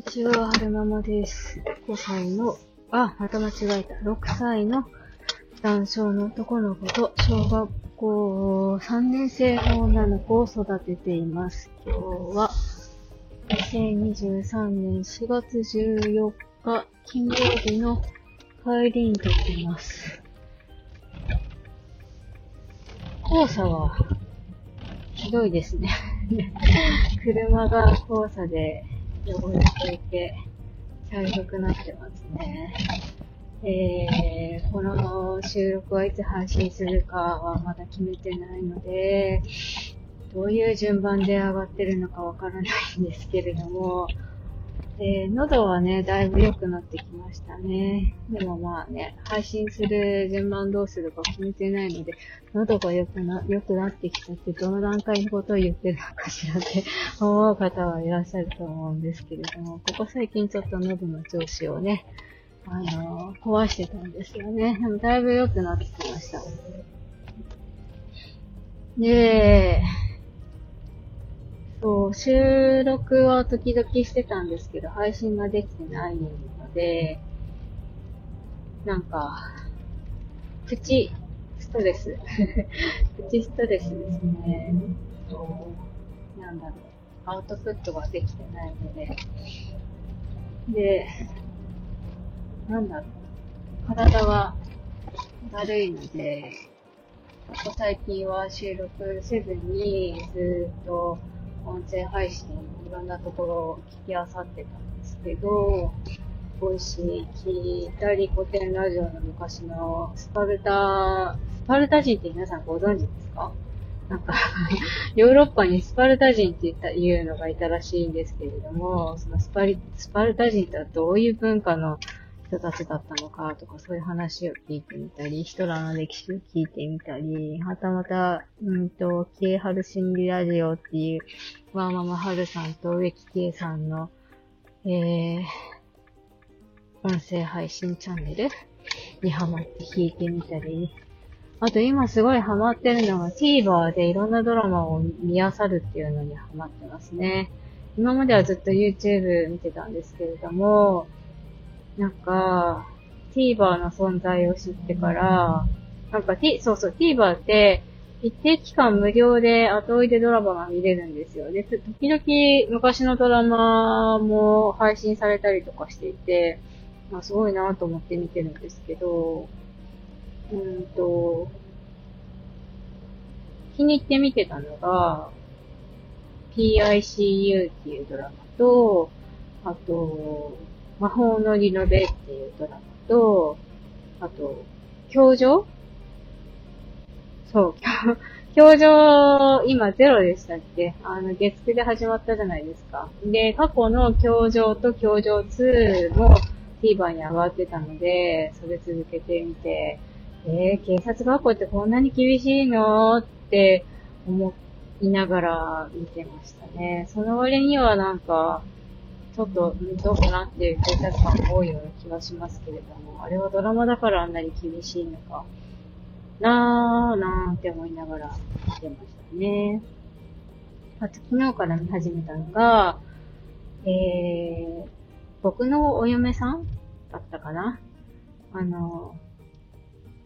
にちは、はるままです。5歳の、あ、また間違えた。6歳の男性の男の子と小学校3年生の女の子を育てています。今日は2023年4月14日金曜日の帰りに撮っています。黄砂はひどいですね。車が黄砂で汚れていて、茶色くなってますね。えー、この収録はいつ配信するかはまだ決めてないので、どういう順番で上がってるのかわからないんですけれども、えー、喉はね、だいぶ良くなってきましたね。でもまあね、配信する順番どうするか決めてないので、喉が良くな、良くなってきたってどの段階のことを言ってるのかしらって 思う方はいらっしゃると思うんですけれども、ここ最近ちょっと喉の調子をね、あのー壊してたんですよね。でもだいぶ良くなってきました。で、そう、収録は時々してたんですけど、配信ができてないので、なんか、プチストレス。プチストレスですね。なんだろう。アウトプットができてないので。で、なんだろう。体がだるいので、ここ最近は収録せずに、ずっと音声配信いろんなところを聞きあさってたんですけど、ボイシー聞いたり、古典ラジオの昔のスパルタ、スパルタ人って皆さんご存知ですか？なんか、ヨーロッパにスパルタ人って言ったいうのがいたらしいんですけれども、そのスパリスパルタ人とはどういう文化の人たちだったのかとか、そういう話を聞いてみたり、ヒトラーの歴史を聞いてみたり、はたまた、うんと、キエハル心理ラジオっていう、ワーママハルさんと植木圭さんの、えー、音声配信チャンネルにハマって聞いてみたり、あと今すごいハマってるのが TVer でいろんなドラマを見漁るっていうのにハマってますね。今まではずっと YouTube 見てたんですけれども、なんか、TVer の存在を知ってから、なんか T、そうそう、TVer って、一定期間無料で後追いでドラマが見れるんですよ。で、時々昔のドラマも配信されたりとかしていて、まあすごいなと思って見てるんですけど、うんと、気に入って見てたのが、PICU っていうドラマと、あと、魔法のリノベっていうドラマと、あと、教場？そう、教場、今ゼロでしたっけ？あの、月9で始まったじゃないですか。で、過去の教場と教場2も TVer に上がってたので、それ続けてみて、えー、警察学校ってこんなに厳しいのって思いながら見てましたね。その割にはなんか、ちょっと、どうかなっていう警察官が多いような気がしますけれども、あれはドラマだからあんなに厳しいのか、なーなーって思いながら見てましたね。あと、昨日から見始めたのが、えー、僕のお嫁さんだったかな？あの、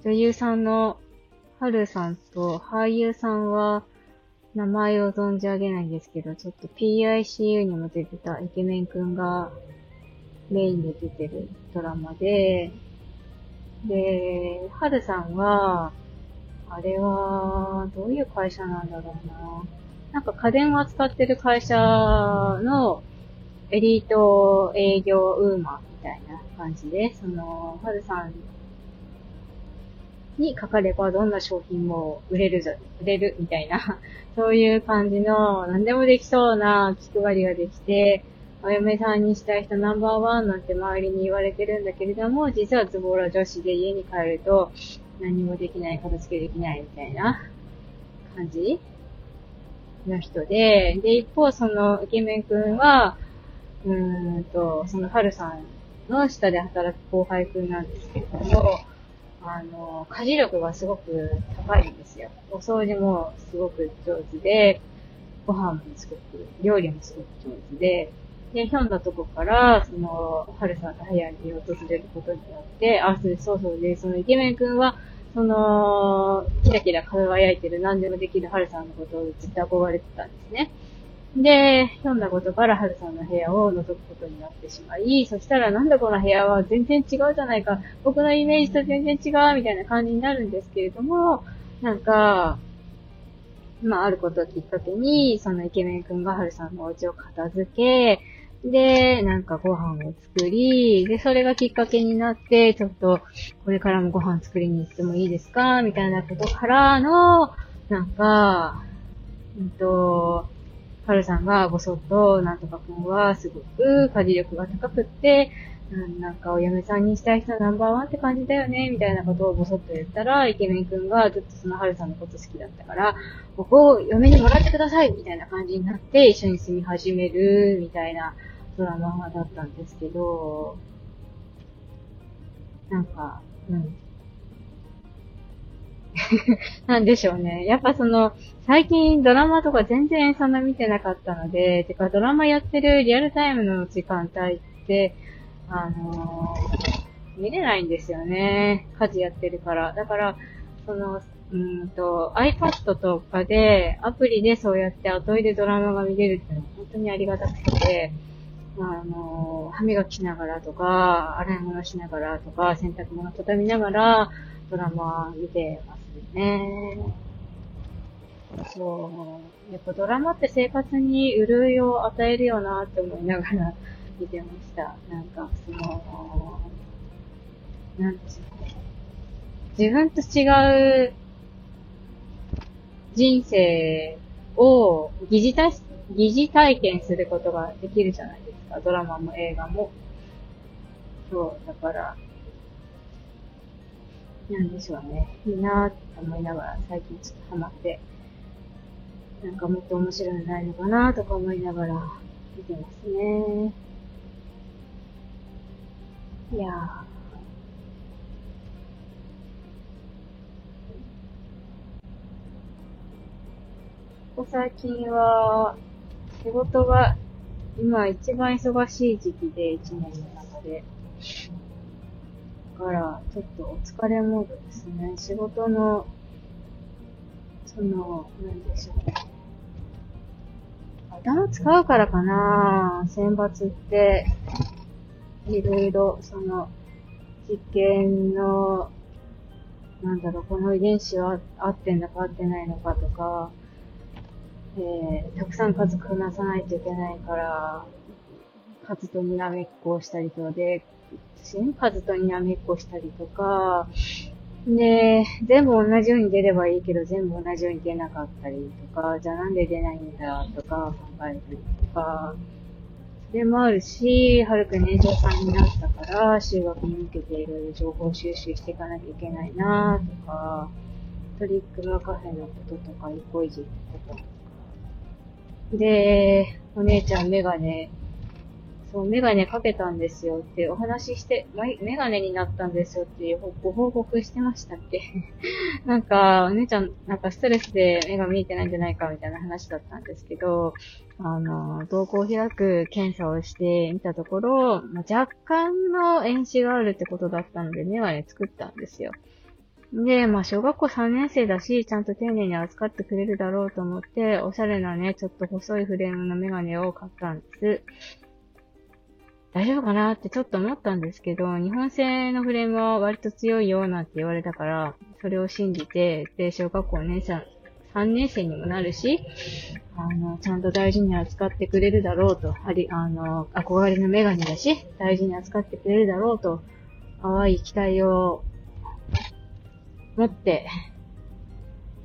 女優さんのはるさんと俳優さんは名前を存じ上げないんですけど、ちょっと PICU にも出てたイケメンくんがメインで出てるドラマで、で、はるさんは、あれは、どういう会社なんだろうな。なんか家電を扱ってる会社のエリート営業ウーマンみたいな感じで、その、はるさんにかかればどんな商品も売れるじゃ、売れるみたいな、そういう感じの何でもできそうな気配りができて、お嫁さんにしたい人ナンバーワンなんて周りに言われてるんだけれども、実はズボラ女子で家に帰ると何もできない、片付けできないみたいな感じの人で、で、一方そのイケメンくんは、うーんと、その春さんの下で働く後輩くんなんですけれども、あの、家事力がすごく高いんですよ。お掃除もすごく上手で、ご飯もすごく、料理もすごく上手で、で、ひょんなとこから、その、はるさんの部屋に訪れることによって、あ、そうそうそうで、そのイケメン君は、その、キラキラ輝いてる何でもできるはるさんのことをずっと憧れてたんですね。で、ひょんなことからはるさんの部屋を覗くことになってしまい、そしたらなんだこの部屋は全然違うじゃないか、僕のイメージと全然違うみたいな感じになるんですけれども、なんか、まあ、あることをきっかけに、そのイケメン君がはるさんのお家を片付け、で、なんかご飯を作り、で、それがきっかけになって、ちょっと、これからもご飯作りに行ってもいいですか？みたいなことからの、なんか、うんと、はるさんがぼそっと、なんとかくんはすごく家事力が高くって、なんかお嫁さんにしたい人ナンバーワンって感じだよね、みたいなことをぼそっと言ったら、イケメンくんがずっとそのはるさんのこと好きだったから、ここを嫁にもらってくださいみたいな感じになって、一緒に住み始める、みたいなドラマだったんですけど、なんか、うん。なんでしょうね。やっぱその、最近ドラマとか全然そんな見てなかったので、てかドラマやってるリアルタイムの時間帯って、あのー、見れないんですよね。家事やってるから。だから、その、うんと、iPad とかで、アプリでそうやって後でドラマが見れるって本当にありがたくて、あの、歯磨きしながらとか、洗い物しながらとか、洗濯物畳みながら、ドラマ見てね。そう。やっぱドラマって生活に潤いを与えるよなって思いながら 見てました。なんか、その、なんでしょうね。自分と違う人生を疑似体疑似体験することができるじゃないですか。ドラマも映画も。そう、だから、なんでしょうね。いいなって思いながら最近ちょっとハマって、なんかもっと面白いのないのかなとか思いながら見てますね。いやー。ここ最近は、仕事が今一番忙しい時期で一年なので、から、ちょっとお疲れモードですね。仕事の、その、なんでしょう。頭使うからかな選抜って、いろいろ、その、実験の、なんだろう、この遺伝子は合ってんだか合ってないのかとか、えー、たくさん数こなさないといけないから、数とにらめっこをしたりとかで、数とにらめっこしたりとか、で、全部同じように出ればいいけど、全部同じように出なかったりとか、じゃあなんで出ないんだとか考えたりとか、それもあるし、はるくん年長さんになったから、修学に向けていろいろ情報収集していかなきゃいけないなとか、トリックのカフェのこととか、イコイジとか、で、お姉ちゃんメガネ、そう、メガネかけたんですよってお話しして、メガネになったんですよっていうご報告してましたっけ？なんか、お姉ちゃん、なんかストレスで目が見えてないんじゃないかみたいな話だったんですけど、あの、瞳孔を開く検査をしてみたところ、まあ、若干の遠視があるってことだったので、メガネ作ったんですよ。で、まあ、小学校3年生だし、ちゃんと丁寧に扱ってくれるだろうと思って、おしゃれなね、ちょっと細いフレームのメガネを買ったんです。大丈夫かなってちょっと思ったんですけど、日本製のフレームは割と強いよなんて言われたから、それを信じて、で、小学校年生、3年生にもなるし、あの、ちゃんと大事に扱ってくれるだろうと、あり、あの、憧れのメガネだし、大事に扱ってくれるだろうと、淡い期待を持って、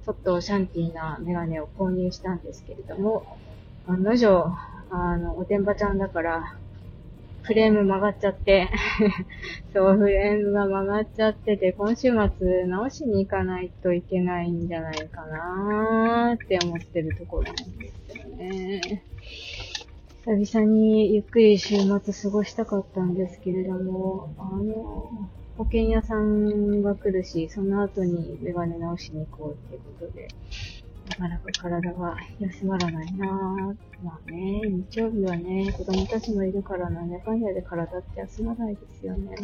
ちょっとシャンティーなメガネを購入したんですけれども、案の定、あの、おてんばちゃんだから、フレーム曲がっちゃって そう、フレームが曲がっちゃってて、今週末直しに行かないといけないんじゃないかなーって思ってるところなんですよね。久々にゆっくり週末過ごしたかったんですけれども、あの、保険屋さんが来るし、その後にメガネ直しに行こうっていうことで、なかなか体が休まらないなぁ。まあね、日曜日はね、子供たちもいるからなんやかんやで体って休まないですよね。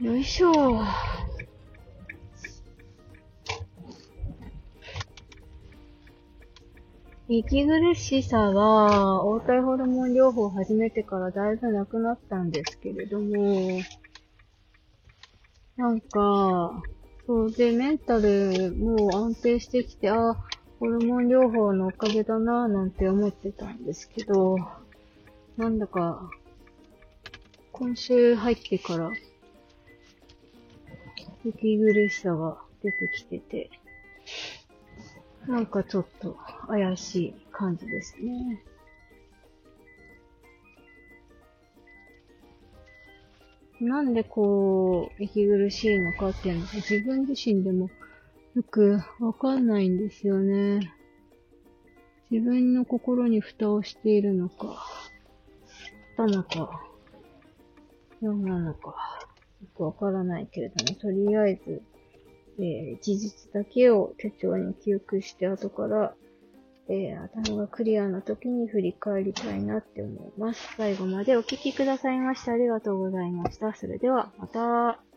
よいしょ。息苦しさは、応体ホルモン療法を始めてからだいぶなくなったんですけれども、なんか、そうで、メンタルも安定してきて、あ、ホルモン療法のおかげだなぁなんて思ってたんですけど、なんだか、今週入ってから、息苦しさが出てきてて、なんかちょっと怪しい感じですね。なんでこう、息苦しいのかっていうのが自分自身でもよくわかんないんですよね。自分の心に蓋をしているのか、たまか、何なのか、よくわからないけれども、とりあえず、えー、事実だけを手帳に記憶して後から、えー、頭がクリアな時に振り返りたいなって思います。最後までお聴きくださいましてありがとうございました。それではまた。